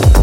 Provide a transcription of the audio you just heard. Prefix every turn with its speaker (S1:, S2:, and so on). S1: love